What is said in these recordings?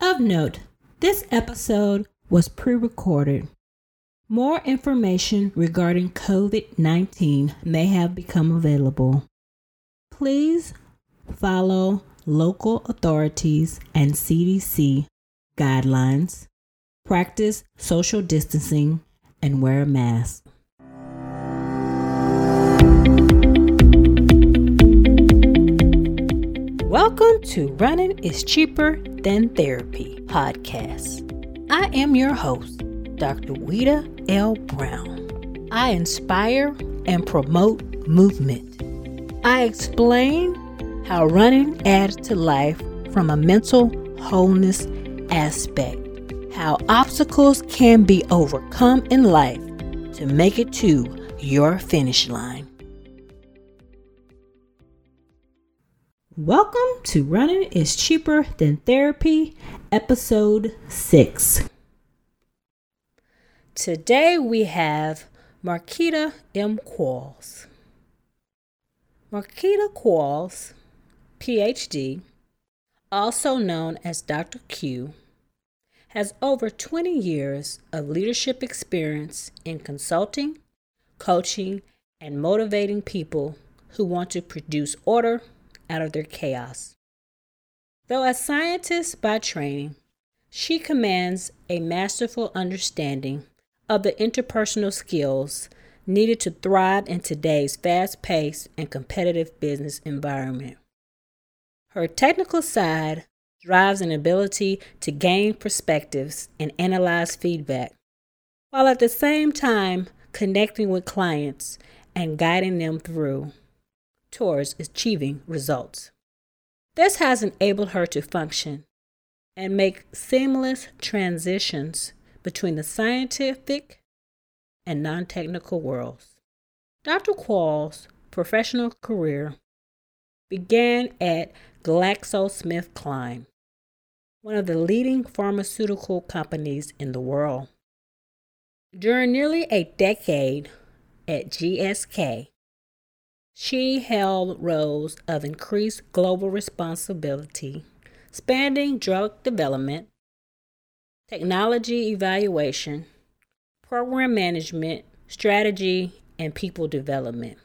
Of note, this episode was pre recorded. More information regarding COVID 19 may have become available. Please follow local authorities and CDC guidelines, practice social distancing, and wear a mask. Welcome to Running is Cheaper Than Therapy podcast. I am your host, Dr. Wita L. Brown. I inspire and promote movement. I explain how running adds to life from a mental wholeness aspect, how obstacles can be overcome in life to make it to your finish line. Welcome to Running is Cheaper Than Therapy, Episode 6. Today we have Marquita M. Qualls. Marquita Qualls, PhD, also known as Dr. Q, has over 20 years of leadership experience in consulting, coaching, and motivating people who want to produce order out of their chaos. Though a scientist by training, she commands a masterful understanding of the interpersonal skills needed to thrive in today's fast paced and competitive business environment. Her technical side drives an ability to gain perspectives and analyze feedback, while at the same time connecting with clients and guiding them through towards achieving results. This has enabled her to function and make seamless transitions between the scientific and non technical worlds. Dr. Qualls' professional career began at GlaxoSmithKline, one of the leading pharmaceutical companies in the world. During nearly a decade at GSK, she held roles of increased global responsibility, spanning drug development, technology evaluation, program management, strategy, and people development.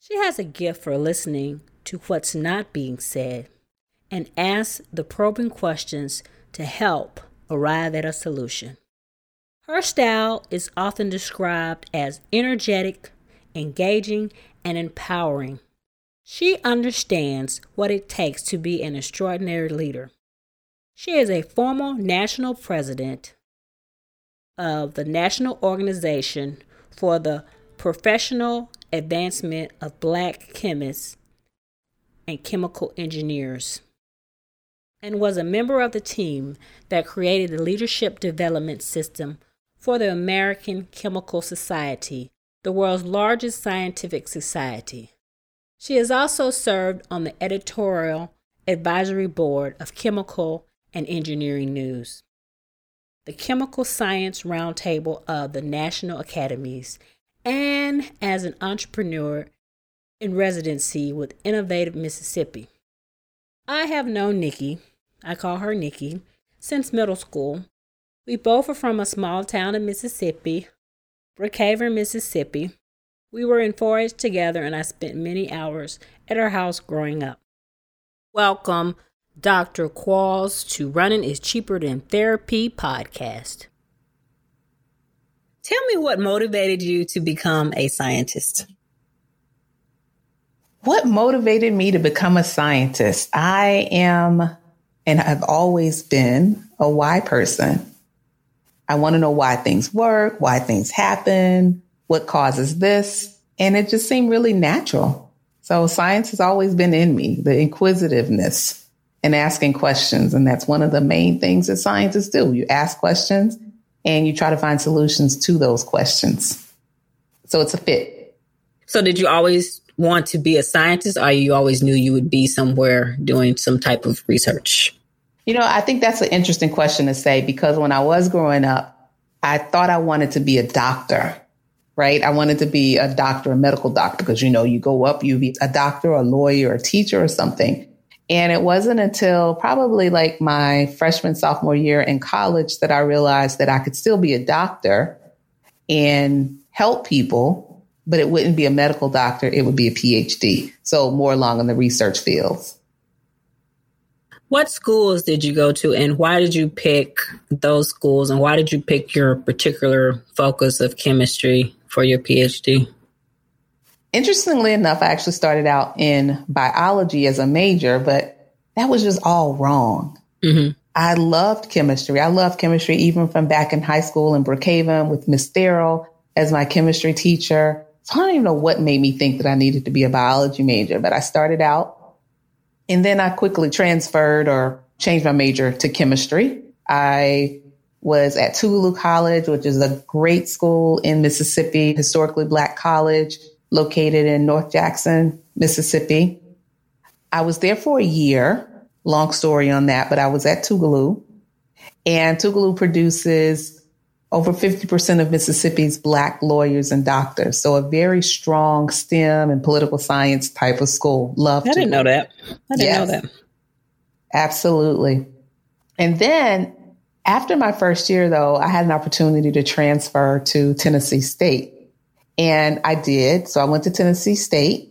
She has a gift for listening to what's not being said and asks the probing questions to help arrive at a solution. Her style is often described as energetic, engaging, and empowering. She understands what it takes to be an extraordinary leader. She is a former national president of the National Organization for the Professional Advancement of Black Chemists and Chemical Engineers, and was a member of the team that created the Leadership Development System for the American Chemical Society the world's largest scientific society. She has also served on the editorial advisory board of Chemical and Engineering News, the Chemical Science Roundtable of the National Academies, and as an entrepreneur in residency with Innovative Mississippi. I have known Nikki, I call her Nikki, since middle school. We both are from a small town in Mississippi Brookhaven, Mississippi. We were in 4 together, and I spent many hours at her house growing up. Welcome, Dr. Qualls, to Running is Cheaper Than Therapy podcast. Tell me what motivated you to become a scientist. What motivated me to become a scientist? I am and have always been a why person. I want to know why things work, why things happen, what causes this. And it just seemed really natural. So science has always been in me, the inquisitiveness and asking questions. And that's one of the main things that scientists do. You ask questions and you try to find solutions to those questions. So it's a fit. So did you always want to be a scientist or you always knew you would be somewhere doing some type of research? You know, I think that's an interesting question to say because when I was growing up, I thought I wanted to be a doctor, right? I wanted to be a doctor, a medical doctor, because, you know, you go up, you be a doctor, a lawyer, a teacher or something. And it wasn't until probably like my freshman, sophomore year in college that I realized that I could still be a doctor and help people, but it wouldn't be a medical doctor. It would be a PhD. So more along in the research fields. What schools did you go to and why did you pick those schools and why did you pick your particular focus of chemistry for your PhD? Interestingly enough, I actually started out in biology as a major, but that was just all wrong. Mm-hmm. I loved chemistry. I loved chemistry even from back in high school in Brookhaven with Miss Therill as my chemistry teacher. So I don't even know what made me think that I needed to be a biology major, but I started out and then I quickly transferred or changed my major to chemistry. I was at Tougaloo College, which is a great school in Mississippi, historically black college located in North Jackson, Mississippi. I was there for a year. Long story on that, but I was at Tougaloo. And Tougaloo produces over 50% of Mississippi's black lawyers and doctors. So a very strong STEM and political science type of school. Love I didn't know that. I didn't yes, know that. Absolutely. And then after my first year though, I had an opportunity to transfer to Tennessee State. And I did. So I went to Tennessee State,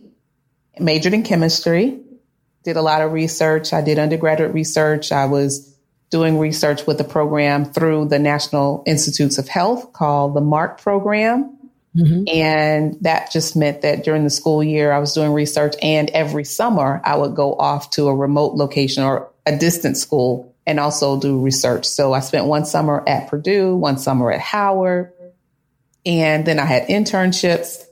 majored in chemistry, did a lot of research. I did undergraduate research. I was doing research with a program through the National Institutes of Health called the MARC program. Mm-hmm. And that just meant that during the school year, I was doing research, and every summer I would go off to a remote location or a distant school and also do research. So I spent one summer at Purdue, one summer at Howard, and then I had internships.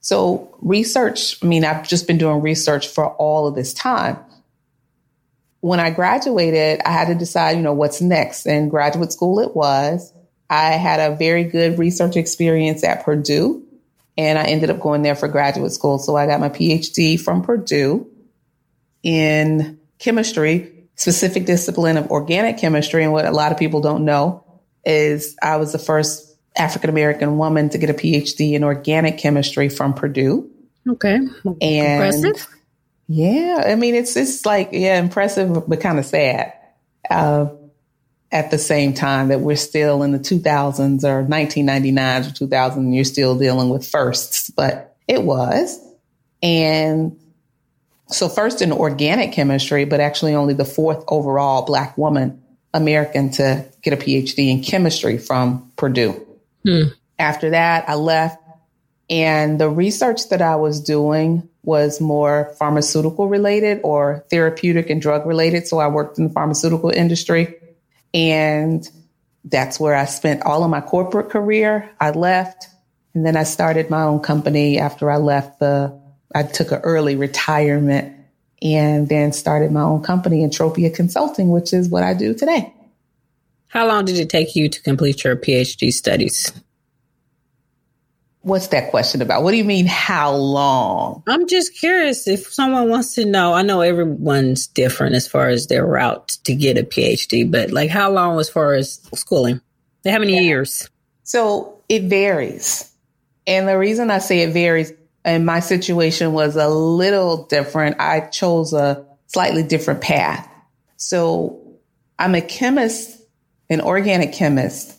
So research, I mean, I've just been doing research for all of this time when I graduated, I had to decide, you know, what's next. And graduate school it was. I had a very good research experience at Purdue, and I ended up going there for graduate school. So I got my PhD from Purdue in chemistry, specific discipline of organic chemistry. And what a lot of people don't know is I was the first African American woman to get a PhD in organic chemistry from Purdue. Okay. And Impressive. Yeah, I mean it's it's like yeah, impressive but kind of sad. Uh, at the same time that we're still in the 2000s or 1999s or 2000, you're still dealing with firsts, but it was. And so first in organic chemistry, but actually only the fourth overall black woman American to get a PhD in chemistry from Purdue. Hmm. After that, I left and the research that I was doing was more pharmaceutical related or therapeutic and drug related. So I worked in the pharmaceutical industry. And that's where I spent all of my corporate career. I left and then I started my own company after I left the, I took an early retirement and then started my own company, Entropia Consulting, which is what I do today. How long did it take you to complete your PhD studies? What's that question about? What do you mean, how long? I'm just curious if someone wants to know. I know everyone's different as far as their route to get a PhD, but like how long as far as schooling? How many yeah. years? So it varies. And the reason I say it varies, and my situation was a little different. I chose a slightly different path. So I'm a chemist, an organic chemist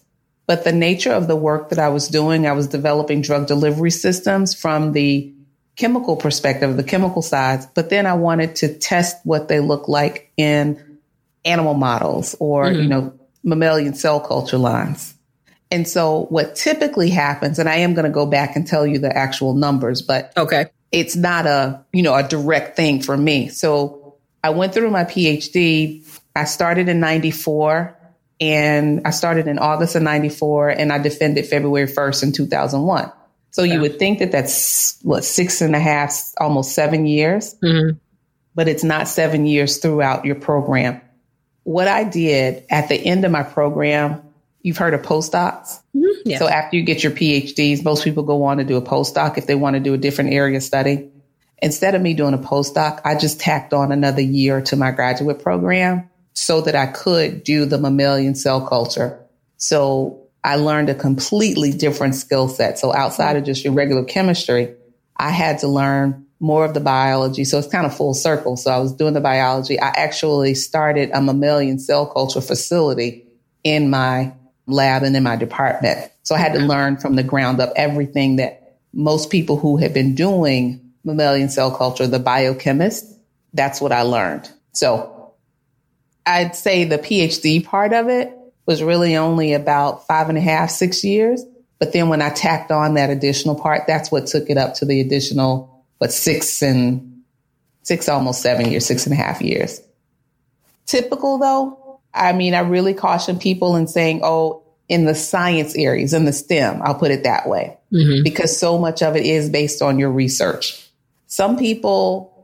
but the nature of the work that I was doing, I was developing drug delivery systems from the chemical perspective, the chemical sides. But then I wanted to test what they look like in animal models or, mm-hmm. you know, mammalian cell culture lines. And so what typically happens, and I am going to go back and tell you the actual numbers, but okay. it's not a, you know, a direct thing for me. So I went through my PhD. I started in 94 and I started in August of 94 and I defended February 1st in 2001. So you would think that that's what, six and a half, almost seven years, mm-hmm. but it's not seven years throughout your program. What I did at the end of my program, you've heard of postdocs. Mm-hmm. Yeah. So after you get your PhDs, most people go on to do a postdoc if they want to do a different area of study. Instead of me doing a postdoc, I just tacked on another year to my graduate program so that I could do the mammalian cell culture. So I learned a completely different skill set. So outside of just your regular chemistry, I had to learn more of the biology. So it's kind of full circle. So I was doing the biology. I actually started a mammalian cell culture facility in my lab and in my department. So I had to learn from the ground up everything that most people who had been doing mammalian cell culture, the biochemist, that's what I learned. So I'd say the PhD part of it was really only about five and a half, six years. But then when I tacked on that additional part, that's what took it up to the additional, what, six and six, almost seven years, six and a half years. Typical though, I mean, I really caution people in saying, oh, in the science areas, in the STEM, I'll put it that way, mm-hmm. because so much of it is based on your research. Some people,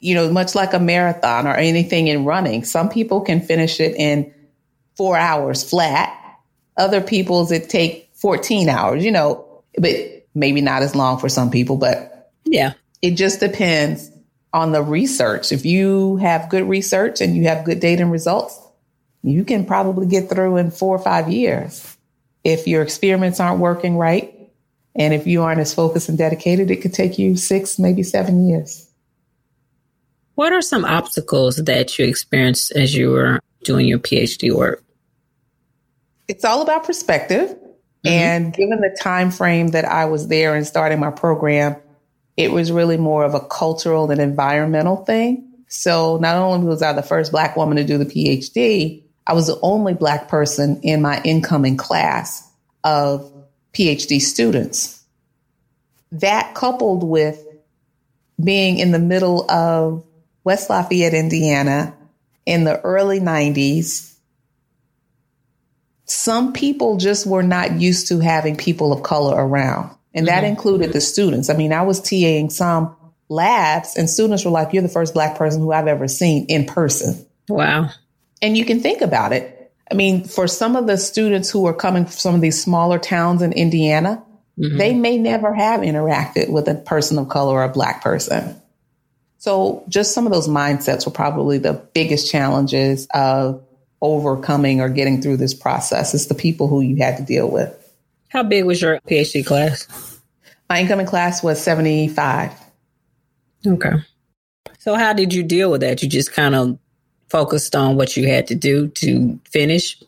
you know, much like a marathon or anything in running, some people can finish it in four hours flat. Other people's it take 14 hours, you know, but maybe not as long for some people, but yeah, it just depends on the research. If you have good research and you have good data and results, you can probably get through in four or five years. If your experiments aren't working right, and if you aren't as focused and dedicated, it could take you six, maybe seven years. What are some obstacles that you experienced as you were doing your PhD work? It's all about perspective. Mm-hmm. And given the time frame that I was there and starting my program, it was really more of a cultural and environmental thing. So not only was I the first black woman to do the PhD, I was the only black person in my incoming class of PhD students. That coupled with being in the middle of West Lafayette, Indiana in the early 90s, some people just were not used to having people of color around. And that mm-hmm. included the students. I mean, I was TAing some labs and students were like, you're the first black person who I've ever seen in person. Wow. And you can think about it. I mean, for some of the students who are coming from some of these smaller towns in Indiana, mm-hmm. they may never have interacted with a person of color or a black person. So just some of those mindsets were probably the biggest challenges of overcoming or getting through this process. It's the people who you had to deal with. How big was your PhD class? My incoming class was 75. Okay. So how did you deal with that? You just kind of focused on what you had to do to finish?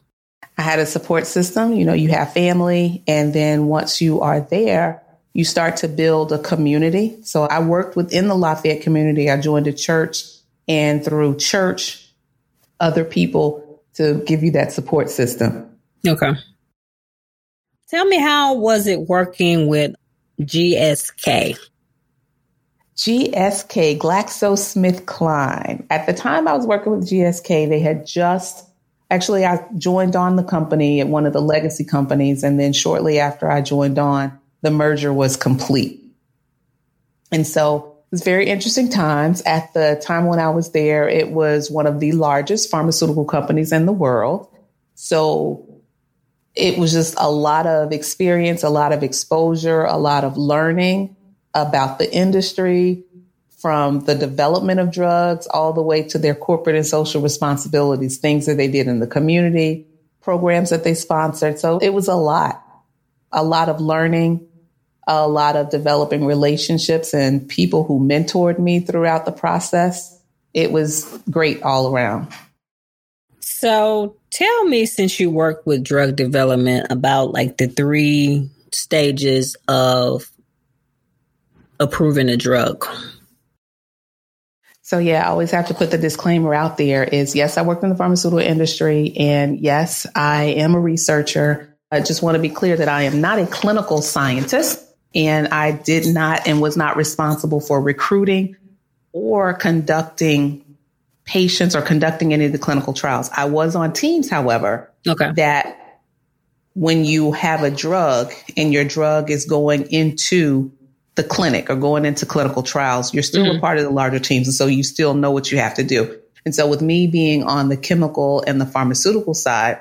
I had a support system. You know, you have family, and then once you are there, you start to build a community. So I worked within the Lafayette community. I joined a church, and through church, other people to give you that support system. Okay. Tell me how was it working with GSK? GSK, GlaxoSmithKline. At the time I was working with GSK, they had just actually I joined on the company at one of the legacy companies, and then shortly after I joined on, the merger was complete. And so it was very interesting times. At the time when I was there, it was one of the largest pharmaceutical companies in the world. So it was just a lot of experience, a lot of exposure, a lot of learning about the industry from the development of drugs all the way to their corporate and social responsibilities, things that they did in the community, programs that they sponsored. So it was a lot, a lot of learning, a lot of developing relationships and people who mentored me throughout the process. It was great all around. So tell me, since you work with drug development, about like the three stages of approving a drug? So yeah, I always have to put the disclaimer out there is yes, I work in the pharmaceutical industry and yes, I am a researcher. I just want to be clear that I am not a clinical scientist and I did not and was not responsible for recruiting or conducting patients or conducting any of the clinical trials. I was on teams, however, okay. that when you have a drug and your drug is going into the clinic or going into clinical trials, you're still mm-hmm. a part of the larger teams. And so you still know what you have to do. And so with me being on the chemical and the pharmaceutical side,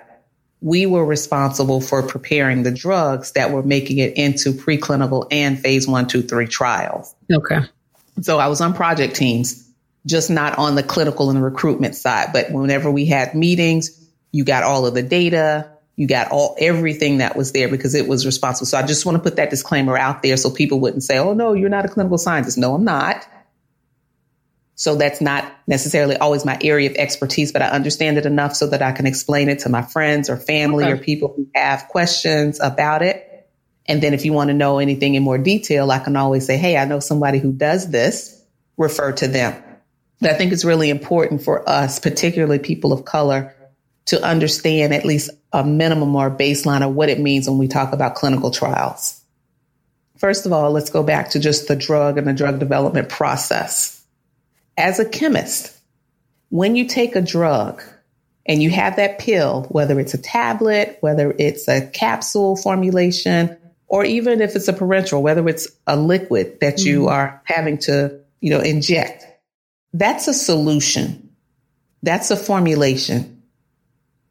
we were responsible for preparing the drugs that were making it into preclinical and phase one, two, three trials. Okay. So I was on project teams, just not on the clinical and the recruitment side. But whenever we had meetings, you got all of the data, you got all everything that was there because it was responsible. So I just want to put that disclaimer out there so people wouldn't say, "Oh no, you're not a clinical scientist." No, I'm not. So that's not necessarily always my area of expertise, but I understand it enough so that I can explain it to my friends or family okay. or people who have questions about it. And then if you want to know anything in more detail, I can always say, Hey, I know somebody who does this, refer to them. But I think it's really important for us, particularly people of color, to understand at least a minimum or a baseline of what it means when we talk about clinical trials. First of all, let's go back to just the drug and the drug development process as a chemist, when you take a drug and you have that pill, whether it's a tablet, whether it's a capsule formulation, or even if it's a parenteral, whether it's a liquid that mm-hmm. you are having to, you know, inject, that's a solution. That's a formulation.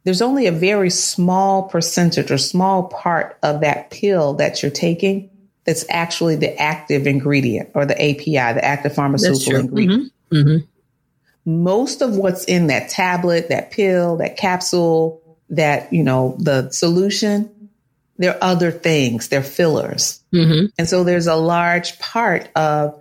There's only a very small percentage or small part of that pill that you're taking that's actually the active ingredient or the API, the active pharmaceutical ingredient. Mm-hmm. Mm-hmm. Most of what's in that tablet, that pill, that capsule, that, you know, the solution, they're other things, they're fillers. Mm-hmm. And so there's a large part of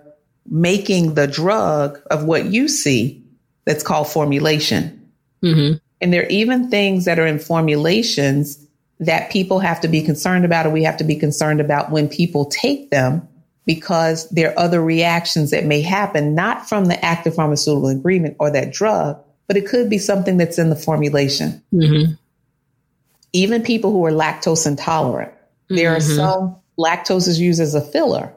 making the drug of what you see that's called formulation. Mm-hmm. And there are even things that are in formulations that people have to be concerned about, or we have to be concerned about when people take them because there are other reactions that may happen, not from the active pharmaceutical ingredient or that drug, but it could be something that's in the formulation. Mm-hmm. Even people who are lactose intolerant, mm-hmm. there are mm-hmm. some lactose is used as a filler.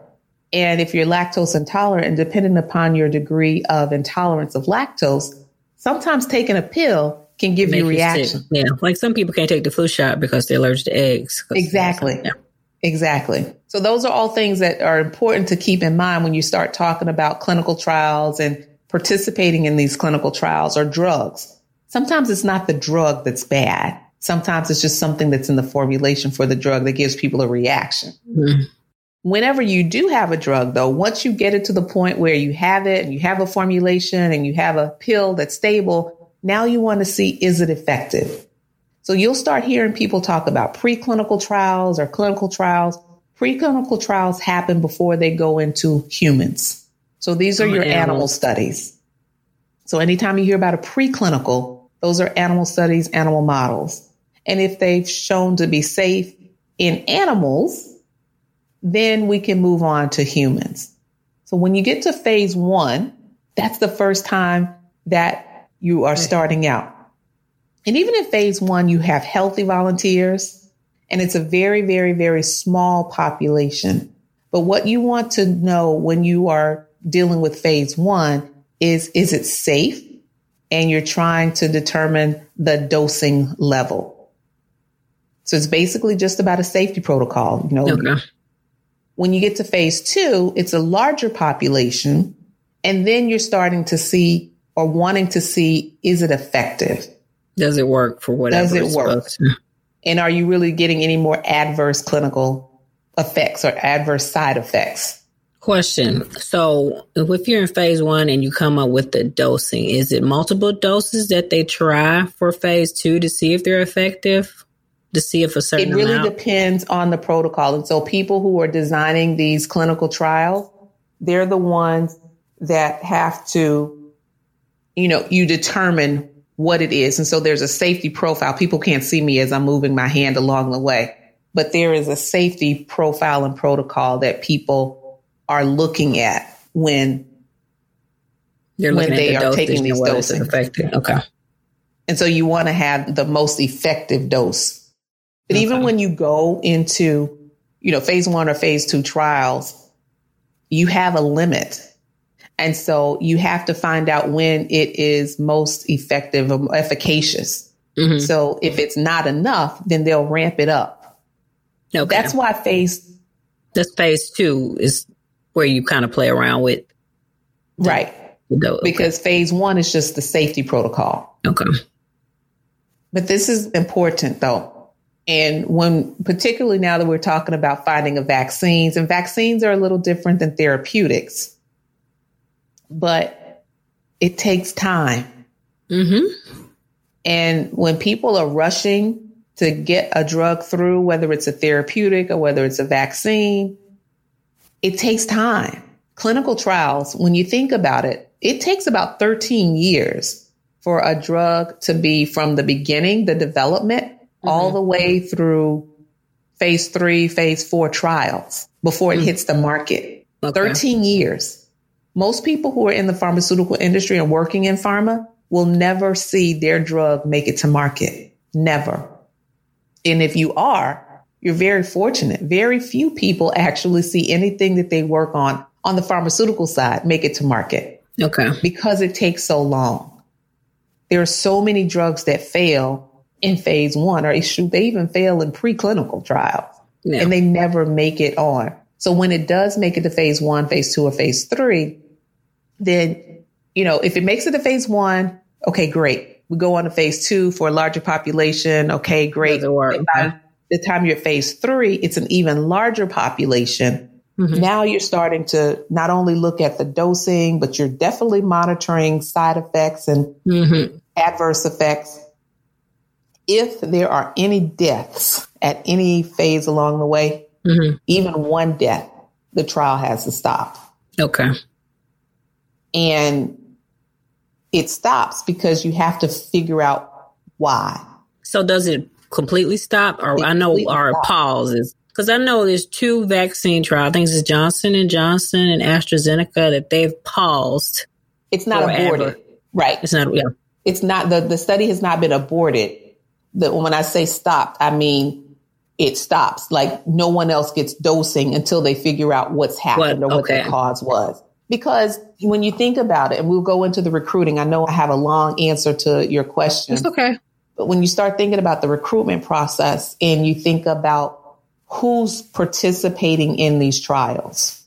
And if you're lactose intolerant and depending upon your degree of intolerance of lactose, sometimes taking a pill can give you reaction. yeah. Like some people can't take the flu shot because they're allergic to eggs. Exactly. Yeah. Exactly. So those are all things that are important to keep in mind when you start talking about clinical trials and participating in these clinical trials or drugs. Sometimes it's not the drug that's bad. Sometimes it's just something that's in the formulation for the drug that gives people a reaction. Mm-hmm. Whenever you do have a drug, though, once you get it to the point where you have it and you have a formulation and you have a pill that's stable, now you want to see is it effective? So you'll start hearing people talk about preclinical trials or clinical trials. Preclinical trials happen before they go into humans. So these are oh, your animals. animal studies. So anytime you hear about a preclinical, those are animal studies, animal models. And if they've shown to be safe in animals, then we can move on to humans. So when you get to phase one, that's the first time that you are starting out. And even in phase one, you have healthy volunteers and it's a very, very, very small population. But what you want to know when you are dealing with phase one is, is it safe? And you're trying to determine the dosing level. So it's basically just about a safety protocol. You know, okay. when you get to phase two, it's a larger population. And then you're starting to see or wanting to see, is it effective? Does it work for whatever? Does it work? And are you really getting any more adverse clinical effects or adverse side effects? Question. So, if you're in phase one and you come up with the dosing, is it multiple doses that they try for phase two to see if they're effective? To see if a certain It really amount? depends on the protocol. And so, people who are designing these clinical trials, they're the ones that have to, you know, you determine what it is. And so there's a safety profile. People can't see me as I'm moving my hand along the way, but there is a safety profile and protocol that people are looking at when They're when they the are taking these doses. Effective. Okay. And so you want to have the most effective dose. But okay. even when you go into, you know, phase one or phase two trials, you have a limit and so you have to find out when it is most effective or efficacious. Mm-hmm. So if it's not enough, then they'll ramp it up. Okay. That's why phase this phase two is where you kind of play around with right. okay. Because phase one is just the safety protocol. Okay. But this is important though. And when, particularly now that we're talking about finding a vaccines, and vaccines are a little different than therapeutics but it takes time. Mm-hmm. And when people are rushing to get a drug through, whether it's a therapeutic or whether it's a vaccine, it takes time. Clinical trials, when you think about it, it takes about 13 years for a drug to be from the beginning, the development, mm-hmm. all the way through phase three, phase four trials before it mm-hmm. hits the market. Okay. 13 years. Most people who are in the pharmaceutical industry and working in pharma will never see their drug make it to market. Never. And if you are, you're very fortunate. Very few people actually see anything that they work on on the pharmaceutical side make it to market. Okay. Because it takes so long. There are so many drugs that fail in phase one, or they even fail in preclinical trials, yeah. and they never make it on. So when it does make it to phase one, phase two, or phase three, then, you know, if it makes it to phase one, okay, great. We go on to phase two for a larger population. Okay, great. By the time you're at phase three, it's an even larger population. Mm-hmm. Now you're starting to not only look at the dosing, but you're definitely monitoring side effects and mm-hmm. adverse effects. If there are any deaths at any phase along the way, mm-hmm. even one death, the trial has to stop. Okay. And it stops because you have to figure out why. So does it completely stop or it I know or pauses? Because I know there's two vaccine trials. I think it's Johnson and Johnson and AstraZeneca that they've paused. It's not aborted. Right. It's not yeah. It's not the, the study has not been aborted. The, when I say stopped, I mean it stops. Like no one else gets dosing until they figure out what's happened what? or what okay. the cause was. Because when you think about it, and we'll go into the recruiting, I know I have a long answer to your question. It's okay. But when you start thinking about the recruitment process and you think about who's participating in these trials,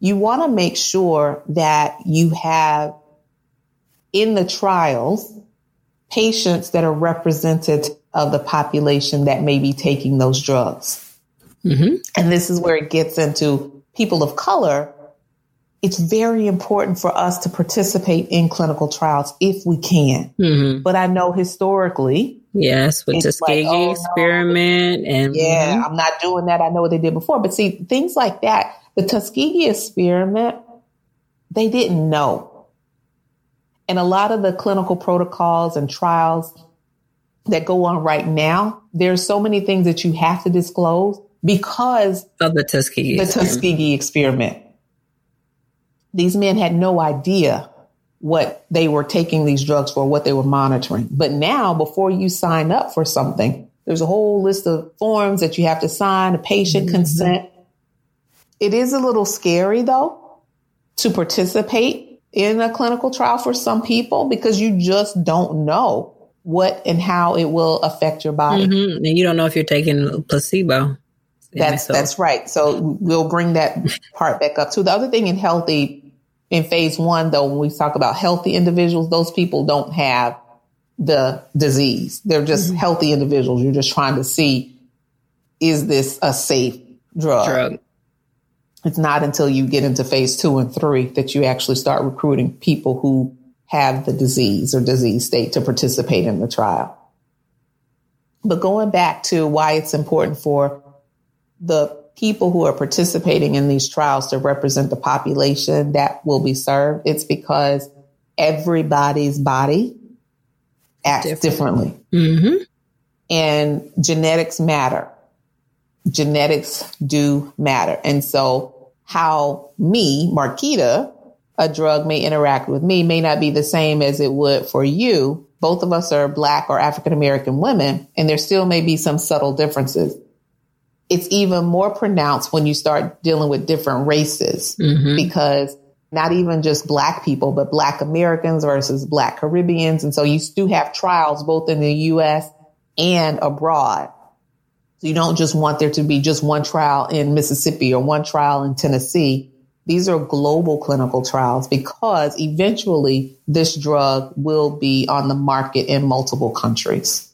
you want to make sure that you have in the trials patients that are represented of the population that may be taking those drugs. Mm-hmm. And this is where it gets into people of color. It's very important for us to participate in clinical trials if we can. Mm-hmm. But I know historically, Yes, with the Tuskegee like, oh, experiment no. and yeah, mm-hmm. I'm not doing that. I know what they did before, but see things like that. The Tuskegee experiment, they didn't know, and a lot of the clinical protocols and trials that go on right now, there are so many things that you have to disclose because of the Tuskegee the experiment. Tuskegee experiment. These men had no idea what they were taking these drugs for, what they were monitoring. But now, before you sign up for something, there's a whole list of forms that you have to sign, a patient mm-hmm. consent. It is a little scary though to participate in a clinical trial for some people because you just don't know what and how it will affect your body. Mm-hmm. And you don't know if you're taking placebo. That's that's right. So we'll bring that part back up too. The other thing in healthy in phase one, though, when we talk about healthy individuals, those people don't have the disease. They're just mm-hmm. healthy individuals. You're just trying to see, is this a safe drug? drug? It's not until you get into phase two and three that you actually start recruiting people who have the disease or disease state to participate in the trial. But going back to why it's important for the people who are participating in these trials to represent the population that will be served, it's because everybody's body acts differently. Mm-hmm. And genetics matter. Genetics do matter. And so how me, Marquita, a drug may interact with me may not be the same as it would for you. Both of us are black or African American women, and there still may be some subtle differences it's even more pronounced when you start dealing with different races mm-hmm. because not even just black people, but black Americans versus black Caribbeans. And so you do have trials both in the US and abroad. So you don't just want there to be just one trial in Mississippi or one trial in Tennessee. These are global clinical trials because eventually this drug will be on the market in multiple countries.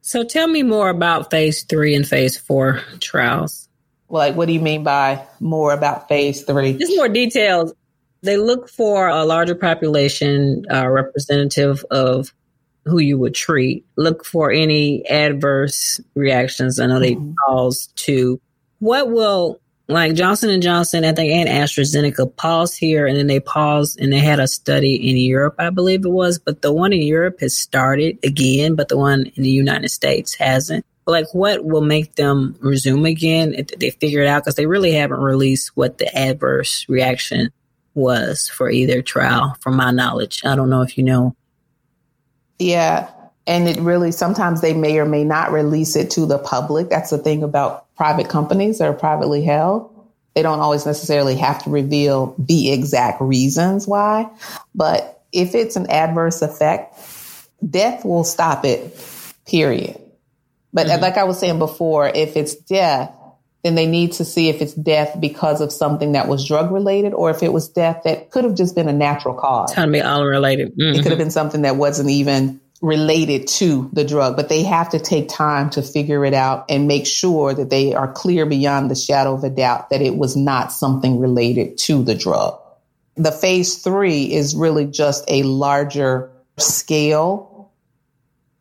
So tell me more about phase three and phase four trials. Like, what do you mean by more about phase three? Just more details. They look for a larger population uh, representative of who you would treat. Look for any adverse reactions. I know they mm-hmm. cause to. What will like Johnson and Johnson, I think, and AstraZeneca paused here, and then they paused, and they had a study in Europe, I believe it was. But the one in Europe has started again, but the one in the United States hasn't. Like, what will make them resume again? If they figure it out because they really haven't released what the adverse reaction was for either trial, from my knowledge. I don't know if you know. Yeah. And it really, sometimes they may or may not release it to the public. That's the thing about private companies that are privately held. They don't always necessarily have to reveal the exact reasons why. But if it's an adverse effect, death will stop it, period. But mm-hmm. like I was saying before, if it's death, then they need to see if it's death because of something that was drug related or if it was death that could have just been a natural cause. It's to be all related. Mm-hmm. It could have been something that wasn't even related to the drug, but they have to take time to figure it out and make sure that they are clear beyond the shadow of a doubt that it was not something related to the drug. The phase three is really just a larger scale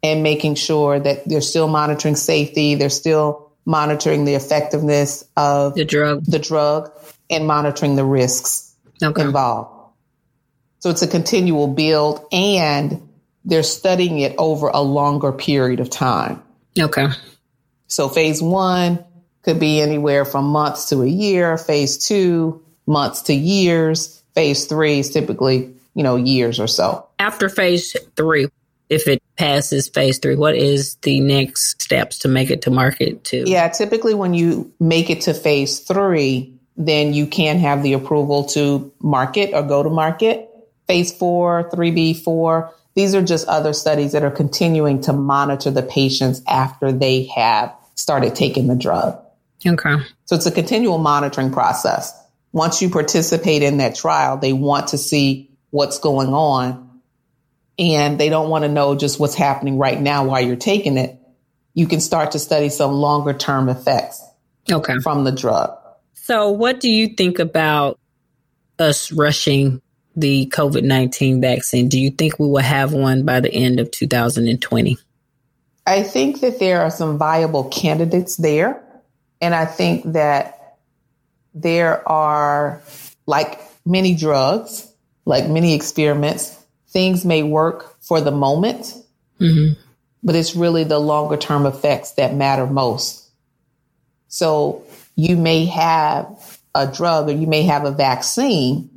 and making sure that they're still monitoring safety. They're still monitoring the effectiveness of the drug, the drug and monitoring the risks okay. involved. So it's a continual build and they're studying it over a longer period of time. Okay. So phase one could be anywhere from months to a year. Phase two, months to years. Phase three is typically, you know, years or so. After phase three, if it passes phase three, what is the next steps to make it to market to? Yeah, typically when you make it to phase three, then you can have the approval to market or go to market. Phase four, 3B4, these are just other studies that are continuing to monitor the patients after they have started taking the drug. Okay. So it's a continual monitoring process. Once you participate in that trial, they want to see what's going on and they don't want to know just what's happening right now while you're taking it. You can start to study some longer term effects okay. from the drug. So, what do you think about us rushing the COVID 19 vaccine? Do you think we will have one by the end of 2020? I think that there are some viable candidates there. And I think that there are, like many drugs, like many experiments, things may work for the moment, mm-hmm. but it's really the longer term effects that matter most. So you may have a drug or you may have a vaccine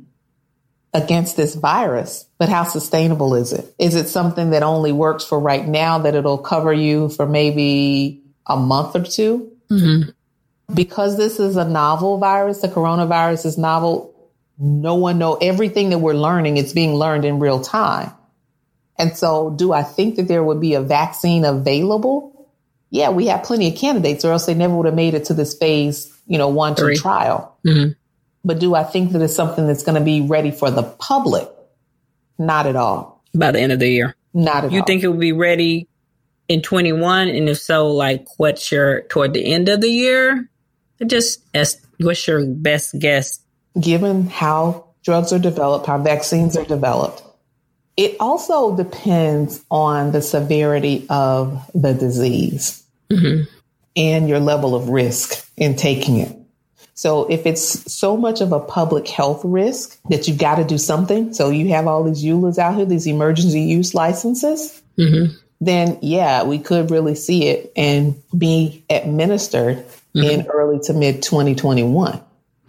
against this virus, but how sustainable is it? Is it something that only works for right now that it'll cover you for maybe a month or 2 mm-hmm. Because this is a novel virus, the coronavirus is novel. No one know everything that we're learning. It's being learned in real time. And so do I think that there would be a vaccine available? Yeah, we have plenty of candidates or else they never would have made it to this phase, you know, one, two trial. Mm-hmm. But do I think that it's something that's going to be ready for the public? Not at all. By the end of the year? Not at you all. You think it will be ready in 21? And if so, like what's your, toward the end of the year? Just as, what's your best guess? Given how drugs are developed, how vaccines are developed, it also depends on the severity of the disease mm-hmm. and your level of risk in taking it. So if it's so much of a public health risk that you've got to do something, so you have all these EULAs out here, these emergency use licenses, mm-hmm. then yeah, we could really see it and be administered mm-hmm. in early to mid 2021.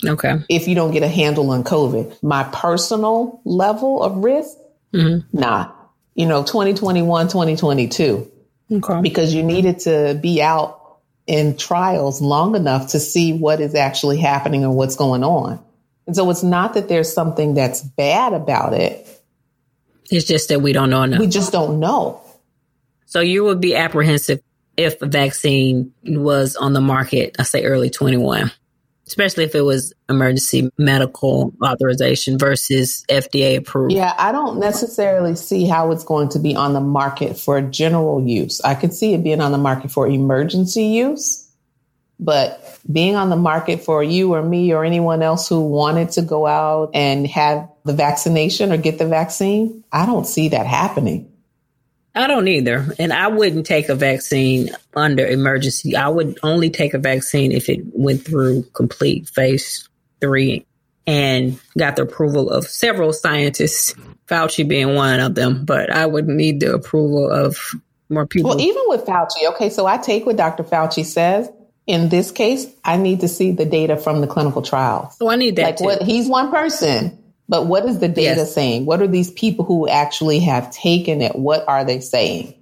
Okay. If you don't get a handle on COVID, my personal level of risk, mm-hmm. nah, you know, 2021, 2022. Okay. Because you needed to be out in trials long enough to see what is actually happening and what's going on. And so it's not that there's something that's bad about it. It's just that we don't know enough. We just don't know. So you would be apprehensive if a vaccine was on the market, I say early 21 especially if it was emergency medical authorization versus FDA approved. Yeah, I don't necessarily see how it's going to be on the market for general use. I could see it being on the market for emergency use, but being on the market for you or me or anyone else who wanted to go out and have the vaccination or get the vaccine, I don't see that happening. I don't either. And I wouldn't take a vaccine under emergency. I would only take a vaccine if it went through complete phase three and got the approval of several scientists, Fauci being one of them. But I would need the approval of more people. Well, even with Fauci, okay, so I take what Dr. Fauci says. In this case, I need to see the data from the clinical trials. So I need that. Like too. what he's one person, but what is the data yes. saying? What are these people who actually have taken it? What are they saying?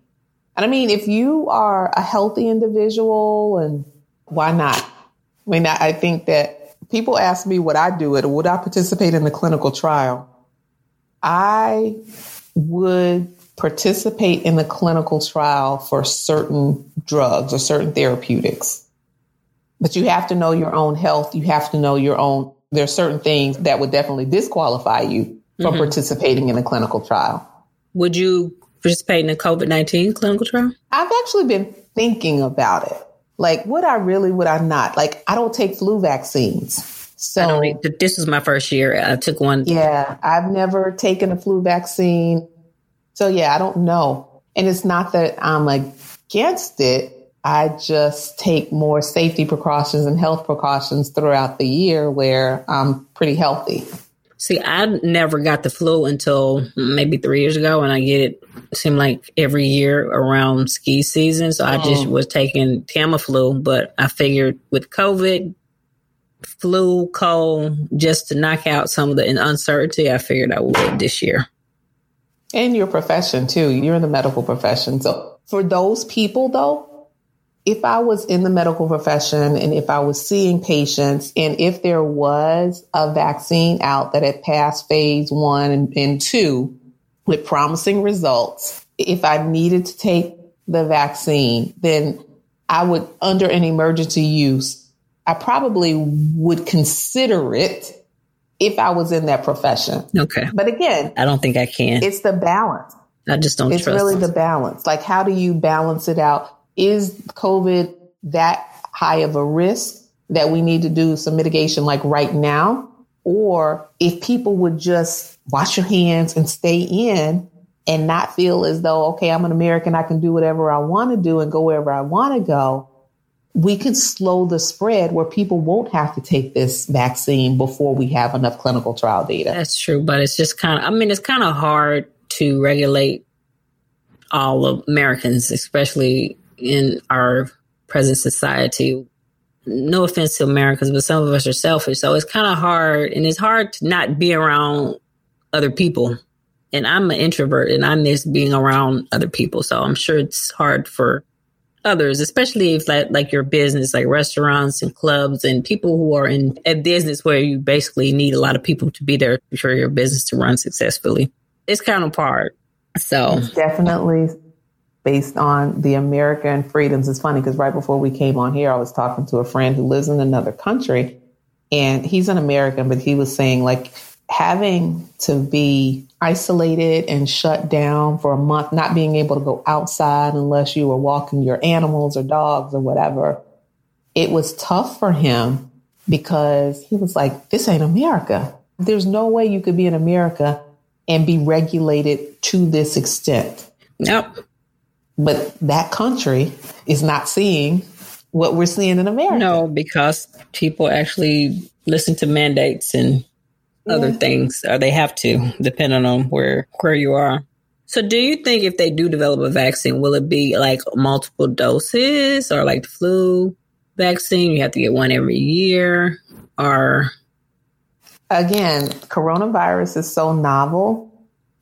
And I mean, if you are a healthy individual, and why not? I mean, I, think that people ask me would I do it or would I participate in the clinical trial? I would participate in the clinical trial for certain drugs or certain therapeutics. But you have to know your own health. You have to know your own there are certain things that would definitely disqualify you from mm-hmm. participating in a clinical trial. Would you participate in a COVID 19 clinical trial? I've actually been thinking about it. Like, would I really, would I not? Like, I don't take flu vaccines. So this was my first year. I took one. Yeah, I've never taken a flu vaccine. So yeah, I don't know. And it's not that I'm like against it. I just take more safety precautions and health precautions throughout the year where I'm pretty healthy. See, I never got the flu until maybe three years ago, and I get it. it seemed like every year around ski season. So I oh. just oh. was taking Tamiflu, but I figured with COVID, flu, cold, just to knock out some of the uncertainty, I figured I would this year. And your profession too. You're in the medical profession. So for those people though, if I was in the medical profession and if I was seeing patients and if there was a vaccine out that had passed phase one and, and two with promising results, if I needed to take the vaccine, then I would, under an emergency use, I probably would consider it if I was in that profession. Okay. But again, I don't think I can. It's the balance. I just don't it's really the balance. Like, how do you balance it out? Is COVID that high of a risk that we need to do some mitigation like right now? Or if people would just wash your hands and stay in and not feel as though, okay, I'm an American, I can do whatever I want to do and go wherever I want to go, we can slow the spread where people won't have to take this vaccine before we have enough clinical trial data. That's true, but it's just kind of, I mean, it's kind of hard to regulate all of Americans, especially in our present society. No offense to Americans, but some of us are selfish. So it's kind of hard, and it's hard to not be around other people. And I'm an introvert, and I miss being around other people. So I'm sure it's hard for others, especially if like, like your business, like restaurants and clubs and people who are in a business where you basically need a lot of people to be there for your business to run successfully. It's kind of hard. So definitely based on the American freedoms. It's funny because right before we came on here, I was talking to a friend who lives in another country and he's an American, but he was saying like having to be isolated and shut down for a month, not being able to go outside unless you were walking your animals or dogs or whatever. It was tough for him because he was like, this ain't America. There's no way you could be in America and be regulated to this extent. Nope. But that country is not seeing what we're seeing in America. No, because people actually listen to mandates and yeah. other things, or they have to, depending on where where you are. So, do you think if they do develop a vaccine, will it be like multiple doses, or like the flu vaccine, you have to get one every year, or again, coronavirus is so novel.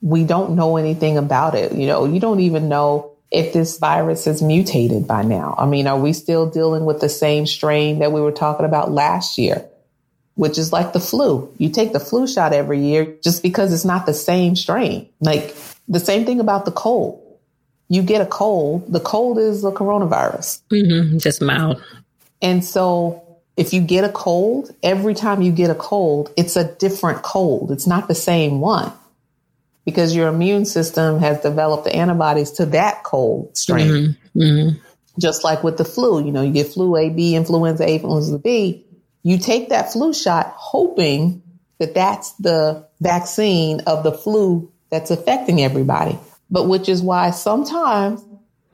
We don't know anything about it. You know, you don't even know if this virus has mutated by now. I mean, are we still dealing with the same strain that we were talking about last year? Which is like the flu. You take the flu shot every year just because it's not the same strain. Like the same thing about the cold. You get a cold, the cold is a coronavirus. Mm-hmm, just mild. And so if you get a cold, every time you get a cold, it's a different cold. It's not the same one because your immune system has developed the antibodies to that cold strain. Mm-hmm. Mm-hmm. Just like with the flu, you know, you get flu A, B, influenza A, influenza B. You take that flu shot hoping that that's the vaccine of the flu that's affecting everybody. But which is why sometimes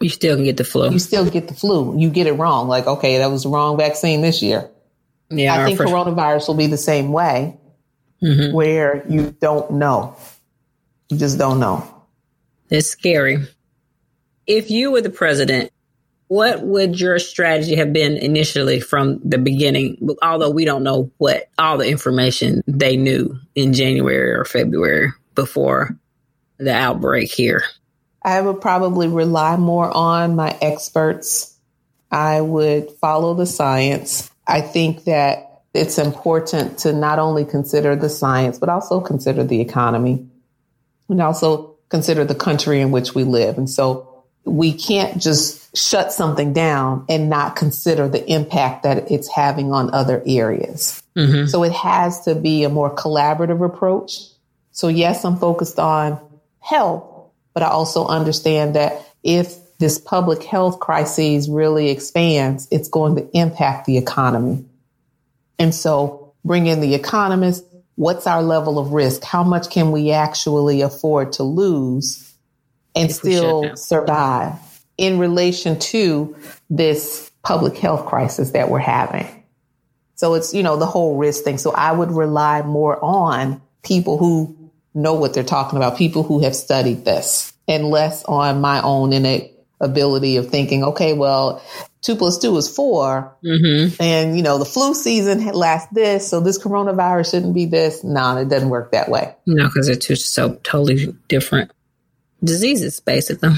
you still get the flu. You still get the flu. You get it wrong. Like, okay, that was the wrong vaccine this year. Yeah. I think coronavirus will be the same way mm-hmm. where you don't know. You just don't know. It's scary. If you were the president, what would your strategy have been initially from the beginning? Although we don't know what all the information they knew in January or February before the outbreak here. I would probably rely more on my experts. I would follow the science. I think that it's important to not only consider the science, but also consider the economy and also consider the country in which we live. And so we can't just shut something down and not consider the impact that it's having on other areas. Mm-hmm. So it has to be a more collaborative approach. So yes, I'm focused on health, but I also understand that if this public health crisis really expands, it's going to impact the economy. And so bring in the economists. What's our level of risk? How much can we actually afford to lose and still survive in relation to this public health crisis that we're having? So it's, you know, the whole risk thing. So I would rely more on people who know what they're talking about, people who have studied this, and less on my own innate ability of thinking, okay, well, two plus two is 4 mm-hmm. and you know the flu season lasts this, so this coronavirus shouldn't be this. No, it doesn't work that way. No, because they're two so totally different diseases, basically.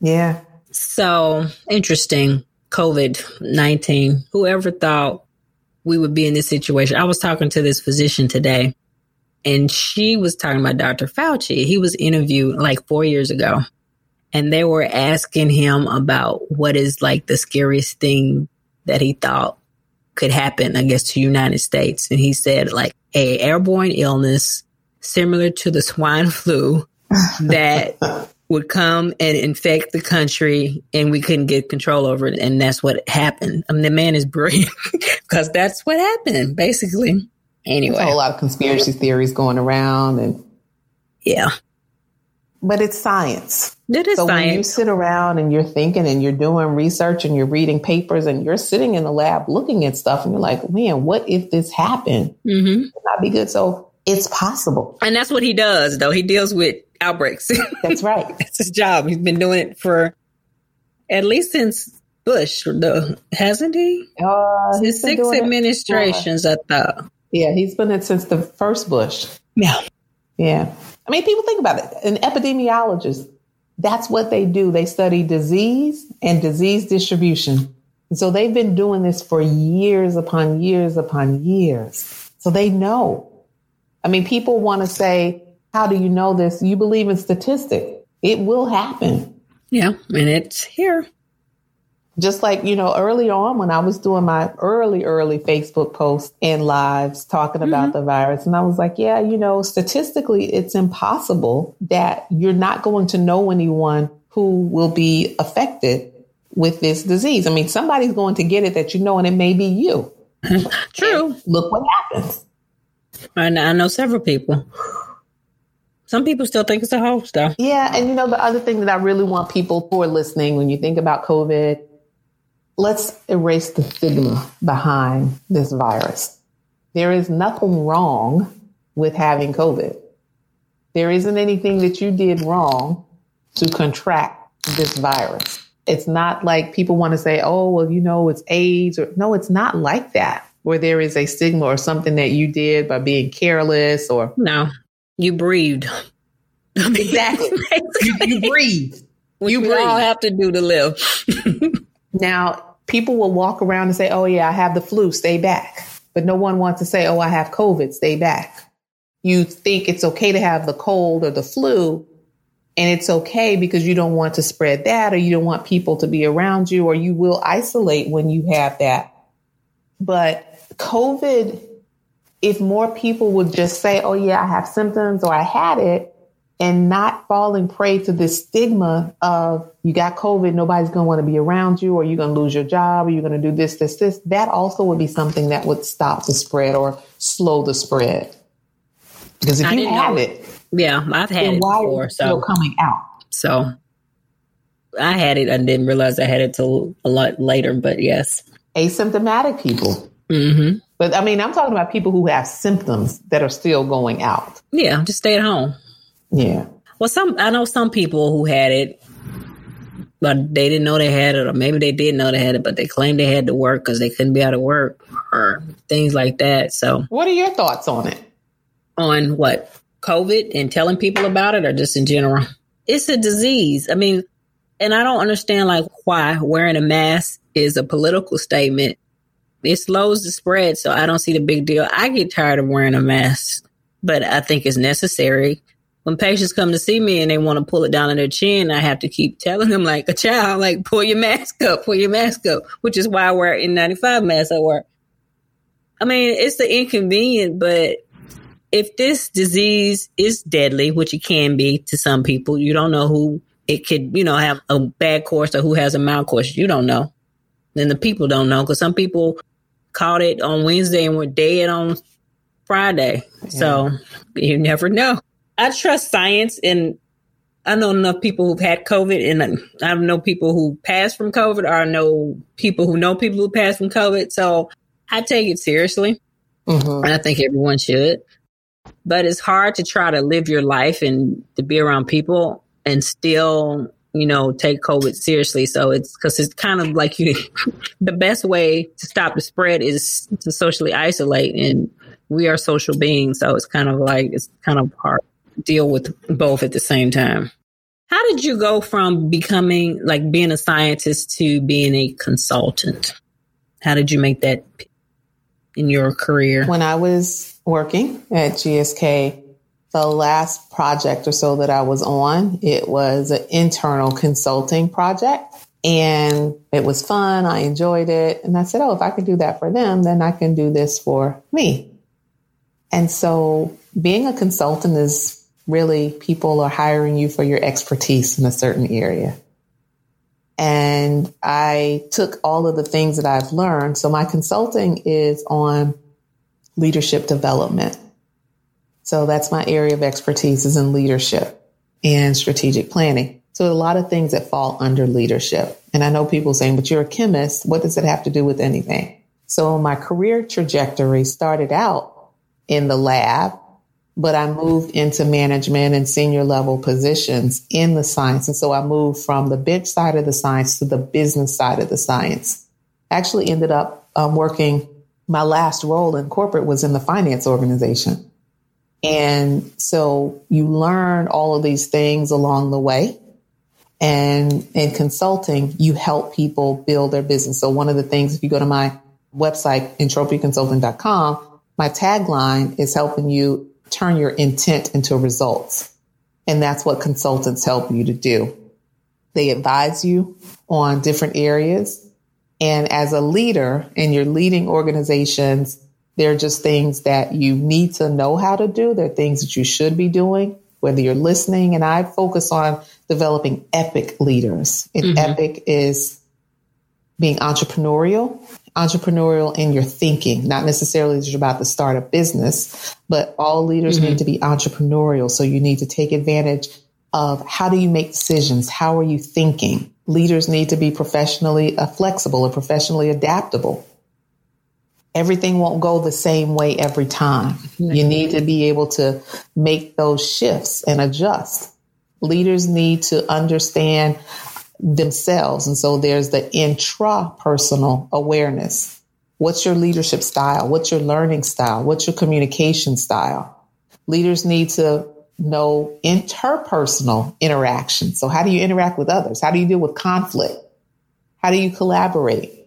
Yeah. So interesting. COVID nineteen. Whoever thought we would be in this situation? I was talking to this physician today and she was talking about Dr. Fauci. He was interviewed like four years ago, and they were asking him about what is like the scariest thing that he thought could happen, I guess, to United States. And he said like a airborne illness similar to the swine flu that would come and infect the country and we couldn't get control over it. And that's what happened. I mean, the man is brilliant because that's what happened, basically. Anyway, There's a whole lot of conspiracy theories going around, and yeah, but it's science. It is so science. when you sit around and you're thinking and you're doing research and you're reading papers and you're sitting in the lab looking at stuff and you're like, man, what if this happened? Mm-hmm. Not be good. So it's possible. And that's what he does, though. He deals with outbreaks. That's right. that's his job. He's been doing it for at least since Bush, though, hasn't he? Uh, since six administrations, I thought. Yeah, he's been it since the first Bush. Yeah. Yeah. I mean, people think about it. An epidemiologist, that's what they do. They study disease and disease distribution. So they've been doing this for years upon years upon years. So they know. I mean, people want to say, how do you know this? You believe in statistics. It will happen. Yeah, and it's here just like, you know, early on when I was doing my early, early Facebook posts and lives talking about mm-hmm. the virus, and I was like, yeah, you know, statistically, it's impossible that you're not going to know anyone who will be affected with this disease. I mean, somebody's going to get it that you know, and it may be you. True. And look what happens. I know several people. Some people still think it's a hoax, though. Yeah. And you know, the other thing that I really want people who are listening when you think about COVID let's erase the stigma behind this virus. There is nothing wrong with having COVID. There isn't anything that you did wrong to contract this virus. It's not like people want to say, oh, well, you know, it's AIDS or no, it's not like that where there is a stigma or something that you did by being careless or no, you breathed. exactly. you, you breathed. you breathe. all have to do to live. now, people will walk around and say, Oh, yeah, I have the flu, stay back. But no one wants to say, Oh, I have COVID, stay back. You think it's okay to have the cold or the flu, and it's okay because you don't want to spread that or you don't want people to be around you or you will isolate when you have that. But COVID, if more people would just say, Oh, yeah, I have symptoms or I had it, and not falling prey to this stigma of you got COVID, nobody's going to want to be around you, or you're going to lose your job, or you're going to do this, this, this. That also would be something that would stop the spread or slow the spread. Because if I you have it, Yeah, I've had it before. it still So, coming out? so I had it and didn't realize I had it till a lot later. But yes. Asymptomatic people. hmm But I mean, I'm talking about people who have symptoms that are still going out. Yeah, just stay at home. Yeah. Well, some I know some people who had it, but they didn't know they had it, or maybe they did know they had it, but they claimed they had to work because they couldn't be out of work or things like that. So, What are your thoughts on it? on what COVID and telling people about it, or just in general, it's a disease. I mean, and I don't understand like why wearing a mask is a political statement. It slows the spread, so I don't see the big deal. I get tired of wearing a mask, but I think it's necessary when patients come to see me and they want to pull it down on their chin, I have to keep telling them like a child, like pull your mask up, pull your mask up, which is why I wear N95 masks at work. I mean, it's the inconvenient, but if this disease is deadly, which it can be to some people, you don't know who it could, you know, have a bad course or who has a mild course. You don't know. Then the people don't know because some people caught it on Wednesday and were dead on Friday. So you never know. I trust science and I know enough people who've had COVID and I know people who passed from COVID or I know people who know people who passed from COVID. So I take it seriously Mhm. and I think everyone should. But it's hard to try to live your life and to be around people and still, you know, take COVID seriously. So it's because it's kind of like you, the best way to stop the spread is to socially isolate. And we are social beings. So it's kind of like, it's kind of hard deal with both at the same time. How did you go from becoming like being a scientist to being a consultant? How did you make that in your career? When I was working at GSK, the last project or so that I was on, it was an internal consulting project. And it was fun. I enjoyed it. And I said, oh, if I can do that for them, then I can do this for me. And so being a consultant is really people are hiring you for your expertise in a certain area. And I took all of the things that I've learned. So my consulting is on leadership development. So that's my area of expertise is in leadership and strategic planning. So a lot of things that fall under leadership. And I know people saying, but you're a chemist. What does it have to do with anything? So my career trajectory started out in the lab, but I moved into management and senior level positions in the science. And so I moved from the bench side of the science to the business side of the science. Actually ended up um, working. My last role in corporate was in the finance organization. And so you learn all of these things along the way. And in consulting, you help people build their business. So one of the things, if you go to my website, entropyconsulting.com, my tagline is helping you turn your intent into results. And that's what consultants help you to do. They advise you on different areas. And as a leader in you're leading organizations, there are just things that you need to know how to do. There are things that you should be doing, whether you're listening. And I focus on developing epic leaders. And mm-hmm. epic is being entrepreneurial, entrepreneurial in your thinking, not necessarily that you're about to start a business, but all leaders need to be entrepreneurial. So you need to take advantage of how do you make decisions? How are you thinking? Leaders need to be professionally uh, flexible and professionally adaptable. Everything won't go the same way every time. You need to be able to make those shifts and adjust. Leaders need to understand themselves. And so there's the intrapersonal awareness. What's your leadership style? What's your learning style? What's your communication style? Leaders need to know interpersonal interaction. So how do you interact with others? How do you deal with conflict? How do you collaborate?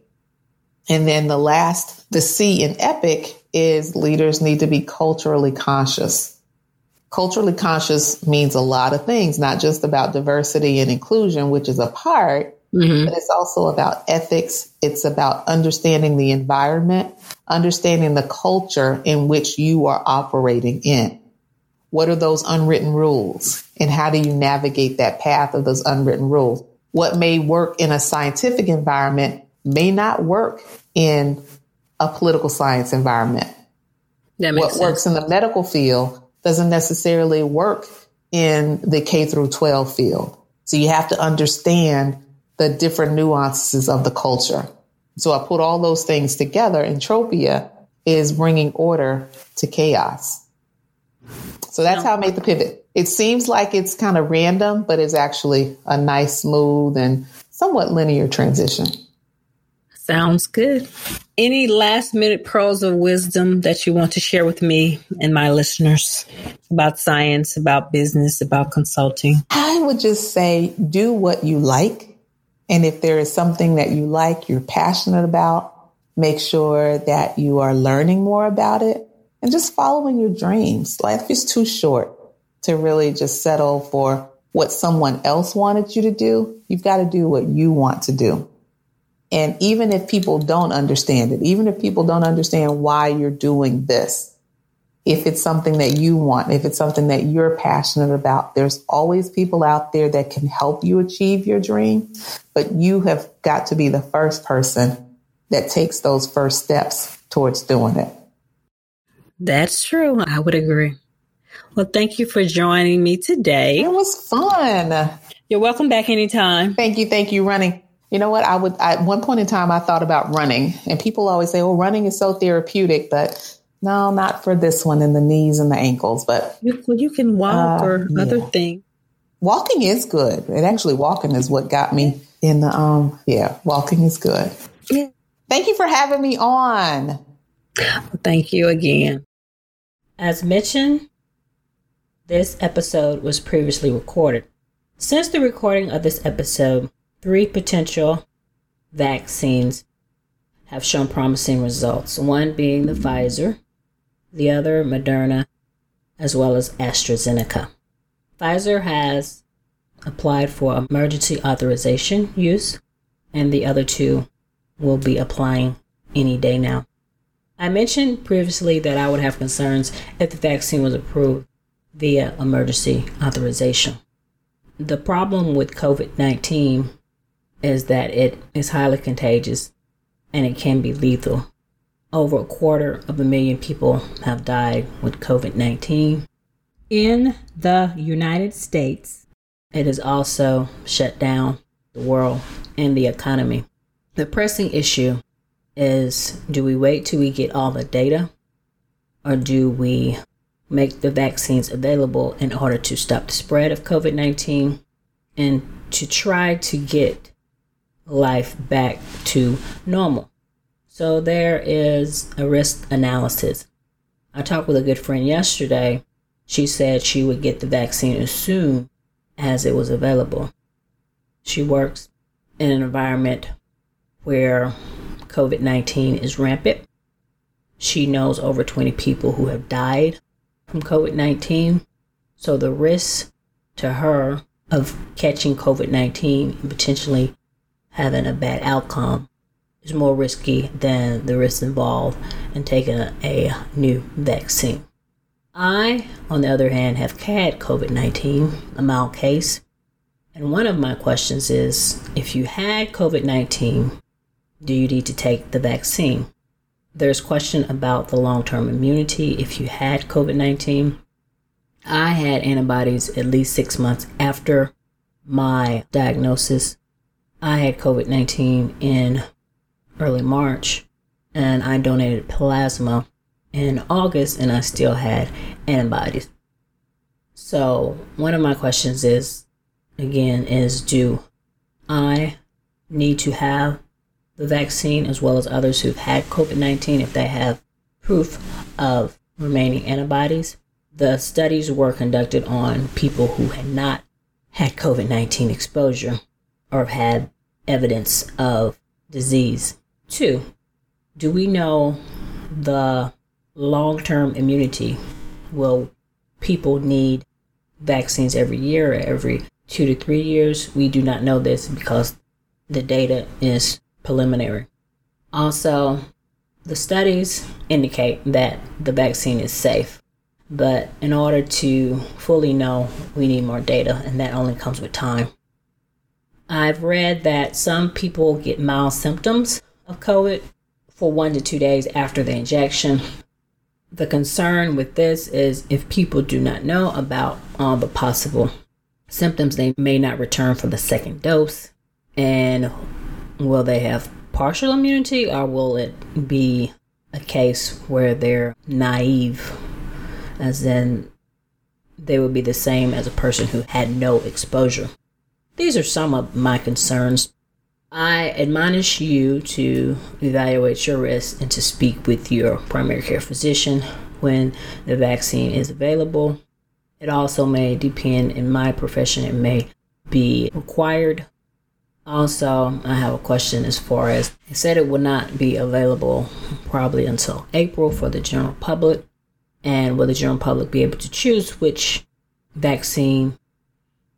And then the last, the C in EPIC is leaders need to be culturally conscious. Culturally conscious means a lot of things, not just about diversity and inclusion, which is a part, Mhm. but it's also about ethics. It's about understanding the environment, understanding the culture in which you are operating in. What are those unwritten rules? And how do you navigate that path of those unwritten rules? What may work in a scientific environment may not work in a political science environment. That makes What sense. works in the medical field doesn't necessarily work in the K through 12 field. So you have to understand the different nuances of the culture. So I put all those things together. Entropia is bringing order to chaos. So that's how I made the pivot. It seems like it's kind of random, but it's actually a nice, smooth, and somewhat linear transition. Sounds good. Any last minute pearls of wisdom that you want to share with me and my listeners about science, about business, about consulting? I would just say do what you like. And if there is something that you like, you're passionate about, make sure that you are learning more about it and just following your dreams. Life is too short to really just settle for what someone else wanted you to do. You've got to do what you want to do. And even if people don't understand it, even if people don't understand why you're doing this, if it's something that you want, if it's something that you're passionate about, there's always people out there that can help you achieve your dream. But you have got to be the first person that takes those first steps towards doing it. That's true. I would agree. Well, thank you for joining me today. It was fun. You're welcome back anytime. Thank you. Thank you, running. You know what? I would, at one point in time, I thought about running and people always say, well, running is so therapeutic, but no, not for this one in the knees and the ankles, but you, well, you can walk uh, or yeah. other things. Walking is good. And actually walking is what got me in the, um, yeah, walking is good. Yeah. Thank you for having me on. Thank you again. As mentioned, this episode was previously recorded. Since the recording of this episode, Three potential vaccines have shown promising results, one being the Pfizer, the other Moderna, as well as AstraZeneca. Pfizer has applied for emergency authorization use, and the other two will be applying any day now. I mentioned previously that I would have concerns if the vaccine was approved via emergency authorization. The problem with COVID 19 is that it is highly contagious and it can be lethal. Over a quarter of a million people have died with COVID 19. In the United States, it has also shut down the world and the economy. The pressing issue is do we wait till we get all the data or do we make the vaccines available in order to stop the spread of COVID 19 and to try to get life back to normal. So there is a risk analysis. I talked with a good friend yesterday. She said she would get the vaccine as soon as it was available. She works in an environment where COVID 19 is rampant. She knows over 20 people who have died from COVID 19. So the risk to her of catching COVID 19 and potentially having a bad outcome is more risky than the risk involved in taking a, a new vaccine. I, on the other hand, have had COVID 19, a mild case. And one of my questions is if you had COVID 19, do you need to take the vaccine? There's question about the long term immunity if you had COVID 19. I had antibodies at least six months after my diagnosis I had COVID 19 in early March and I donated plasma in August and I still had antibodies. So, one of my questions is again, is do I need to have the vaccine as well as others who've had COVID 19 if they have proof of remaining antibodies? The studies were conducted on people who had not had COVID 19 exposure or have had evidence of disease. Two, do we know the long term immunity? Will people need vaccines every year or every two to three years? We do not know this because the data is preliminary. Also, the studies indicate that the vaccine is safe, but in order to fully know, we need more data, and that only comes with time. I've read that some people get mild symptoms of COVID for one to two days after the injection. The concern with this is if people do not know about all the possible symptoms, they may not return for the second dose. And will they have partial immunity or will it be a case where they're naive, as in they would be the same as a person who had no exposure? These are some of my concerns. I admonish you to evaluate your risk and to speak with your primary care physician when the vaccine is available. It also may depend, in my profession, it may be required. Also, I have a question as far as it said it would not be available probably until April for the general public. And will the general public be able to choose which vaccine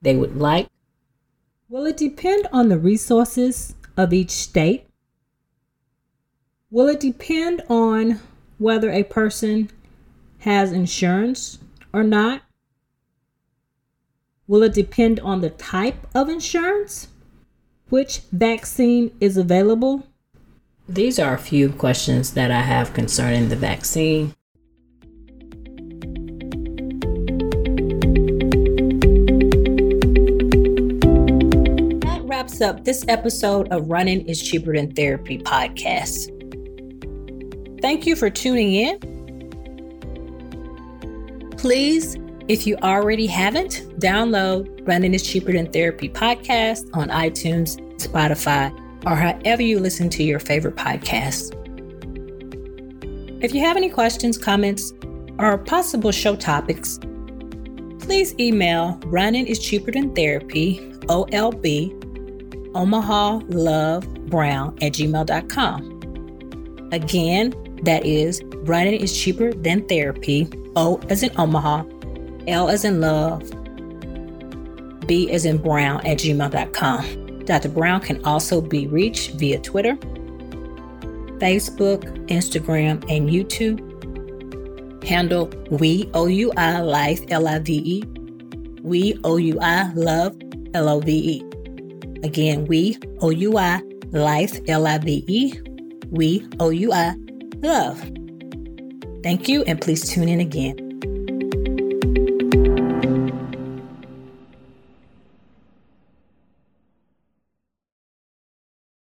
they would like? Will it depend on the resources of each state? Will it depend on whether a person has insurance or not? Will it depend on the type of insurance? Which vaccine is available? These are a few questions that I have concerning the vaccine. Wraps up this episode of Running is Cheaper Than Therapy podcast. Thank you for tuning in. Please if you already haven't, download Running is Cheaper Than Therapy podcast on iTunes, Spotify, or however you listen to your favorite podcasts. If you have any questions, comments, or possible show topics, please email Running is Cheaper Than Therapy, OLB, Omaha Love Brown at gmail.com. Again, that is Running is Cheaper Than Therapy, O as in Omaha, L as in love, B as in brown at gmail.com. Dr. Brown can also be reached via Twitter, Facebook, Instagram, and YouTube. Handle We OUI Live L I V E. We OUI Love L O V E. Again, We OUI Live L I V E. We OUI Love. Thank you, and please tune in again.